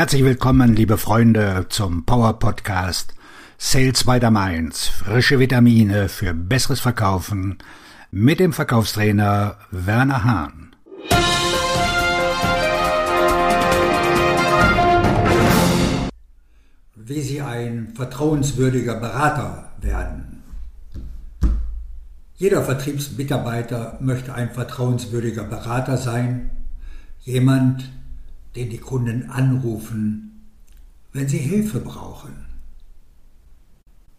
Herzlich willkommen, liebe Freunde, zum Power Podcast Sales by the Mainz. Frische Vitamine für besseres Verkaufen mit dem Verkaufstrainer Werner Hahn. Wie Sie ein vertrauenswürdiger Berater werden. Jeder Vertriebsmitarbeiter möchte ein vertrauenswürdiger Berater sein, jemand, den die Kunden anrufen, wenn sie Hilfe brauchen.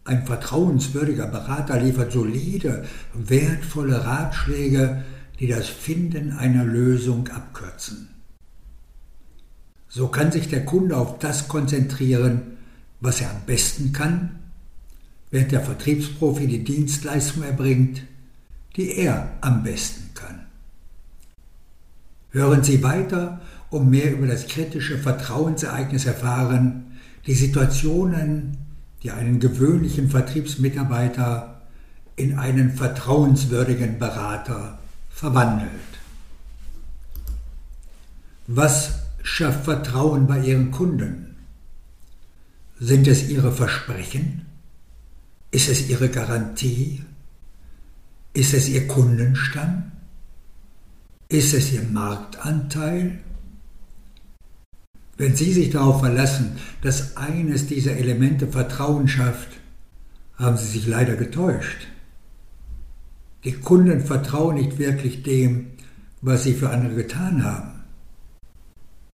Ein vertrauenswürdiger Berater liefert solide, wertvolle Ratschläge, die das Finden einer Lösung abkürzen. So kann sich der Kunde auf das konzentrieren, was er am besten kann, während der Vertriebsprofi die Dienstleistung erbringt, die er am besten kann. Hören Sie weiter um mehr über das kritische Vertrauensereignis erfahren, die Situationen, die einen gewöhnlichen Vertriebsmitarbeiter in einen vertrauenswürdigen Berater verwandelt. Was schafft Vertrauen bei Ihren Kunden? Sind es Ihre Versprechen? Ist es Ihre Garantie? Ist es Ihr Kundenstamm? Ist es Ihr Marktanteil? Wenn Sie sich darauf verlassen, dass eines dieser Elemente Vertrauen schafft, haben Sie sich leider getäuscht. Die Kunden vertrauen nicht wirklich dem, was sie für andere getan haben.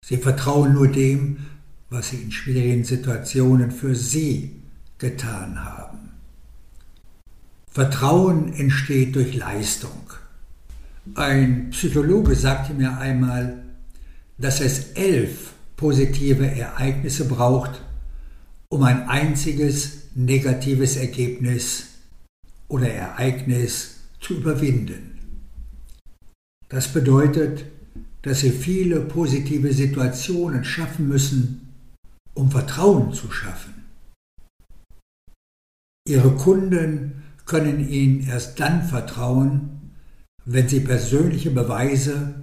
Sie vertrauen nur dem, was sie in schwierigen Situationen für sie getan haben. Vertrauen entsteht durch Leistung. Ein Psychologe sagte mir einmal, dass es elf positive Ereignisse braucht, um ein einziges negatives Ergebnis oder Ereignis zu überwinden. Das bedeutet, dass Sie viele positive Situationen schaffen müssen, um Vertrauen zu schaffen. Ihre Kunden können Ihnen erst dann vertrauen, wenn Sie persönliche Beweise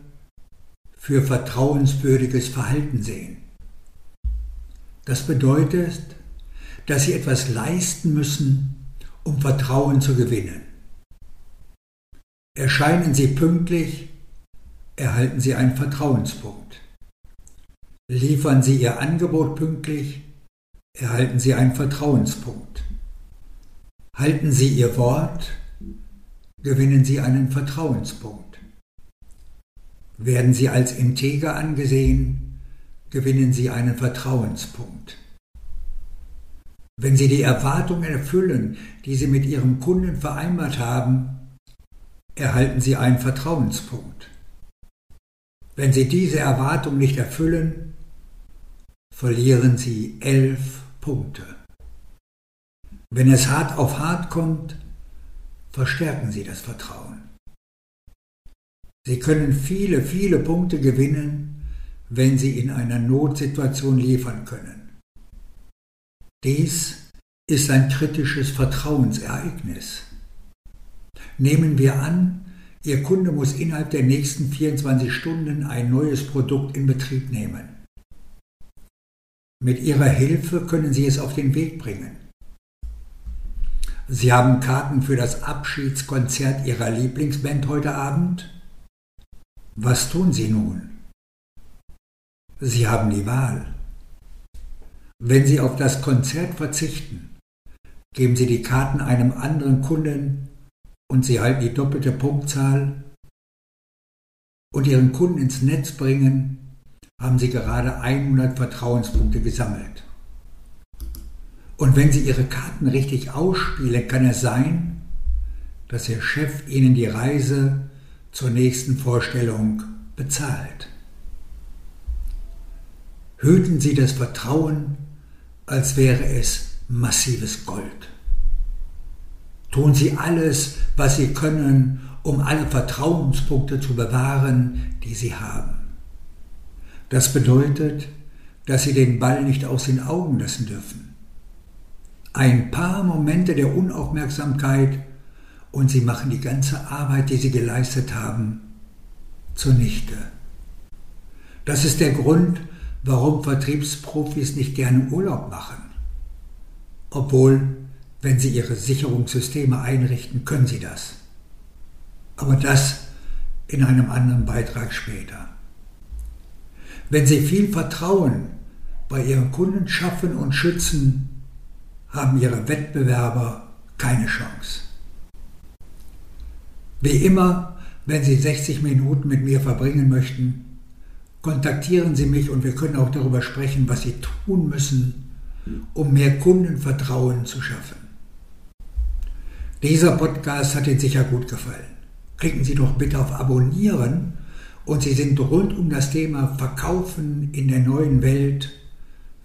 für vertrauenswürdiges Verhalten sehen. Das bedeutet, dass sie etwas leisten müssen, um Vertrauen zu gewinnen. Erscheinen sie pünktlich, erhalten sie einen Vertrauenspunkt. Liefern sie ihr Angebot pünktlich, erhalten sie einen Vertrauenspunkt. Halten sie ihr Wort, gewinnen sie einen Vertrauenspunkt. Werden Sie als integer angesehen, gewinnen Sie einen Vertrauenspunkt. Wenn Sie die Erwartungen erfüllen, die Sie mit Ihrem Kunden vereinbart haben, erhalten Sie einen Vertrauenspunkt. Wenn Sie diese Erwartung nicht erfüllen, verlieren Sie elf Punkte. Wenn es hart auf hart kommt, verstärken Sie das Vertrauen. Sie können viele, viele Punkte gewinnen, wenn Sie in einer Notsituation liefern können. Dies ist ein kritisches Vertrauensereignis. Nehmen wir an, Ihr Kunde muss innerhalb der nächsten 24 Stunden ein neues Produkt in Betrieb nehmen. Mit Ihrer Hilfe können Sie es auf den Weg bringen. Sie haben Karten für das Abschiedskonzert Ihrer Lieblingsband heute Abend? Was tun Sie nun? Sie haben die Wahl. Wenn Sie auf das Konzert verzichten, geben Sie die Karten einem anderen Kunden und Sie halten die doppelte Punktzahl und Ihren Kunden ins Netz bringen, haben Sie gerade 100 Vertrauenspunkte gesammelt. Und wenn Sie Ihre Karten richtig ausspielen, kann es sein, dass Ihr Chef Ihnen die Reise zur nächsten Vorstellung bezahlt. Hüten Sie das Vertrauen, als wäre es massives Gold. Tun Sie alles, was Sie können, um alle Vertrauenspunkte zu bewahren, die Sie haben. Das bedeutet, dass Sie den Ball nicht aus den Augen lassen dürfen. Ein paar Momente der Unaufmerksamkeit und sie machen die ganze Arbeit, die sie geleistet haben, zunichte. Das ist der Grund, warum Vertriebsprofis nicht gerne Urlaub machen. Obwohl, wenn sie ihre Sicherungssysteme einrichten, können sie das. Aber das in einem anderen Beitrag später. Wenn Sie viel Vertrauen bei Ihren Kunden schaffen und schützen, haben Ihre Wettbewerber keine Chance. Wie immer, wenn Sie 60 Minuten mit mir verbringen möchten, kontaktieren Sie mich und wir können auch darüber sprechen, was Sie tun müssen, um mehr Kundenvertrauen zu schaffen. Dieser Podcast hat Ihnen sicher gut gefallen. Klicken Sie doch bitte auf Abonnieren und Sie sind rund um das Thema Verkaufen in der neuen Welt,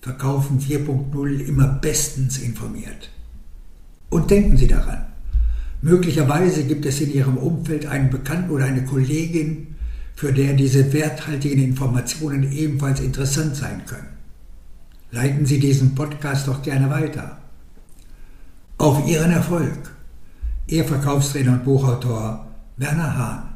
Verkaufen 4.0 immer bestens informiert. Und denken Sie daran, möglicherweise gibt es in Ihrem Umfeld einen Bekannten oder eine Kollegin, für der diese werthaltigen Informationen ebenfalls interessant sein können. Leiten Sie diesen Podcast doch gerne weiter. Auf Ihren Erfolg. Ihr Verkaufstrainer und Buchautor Werner Hahn.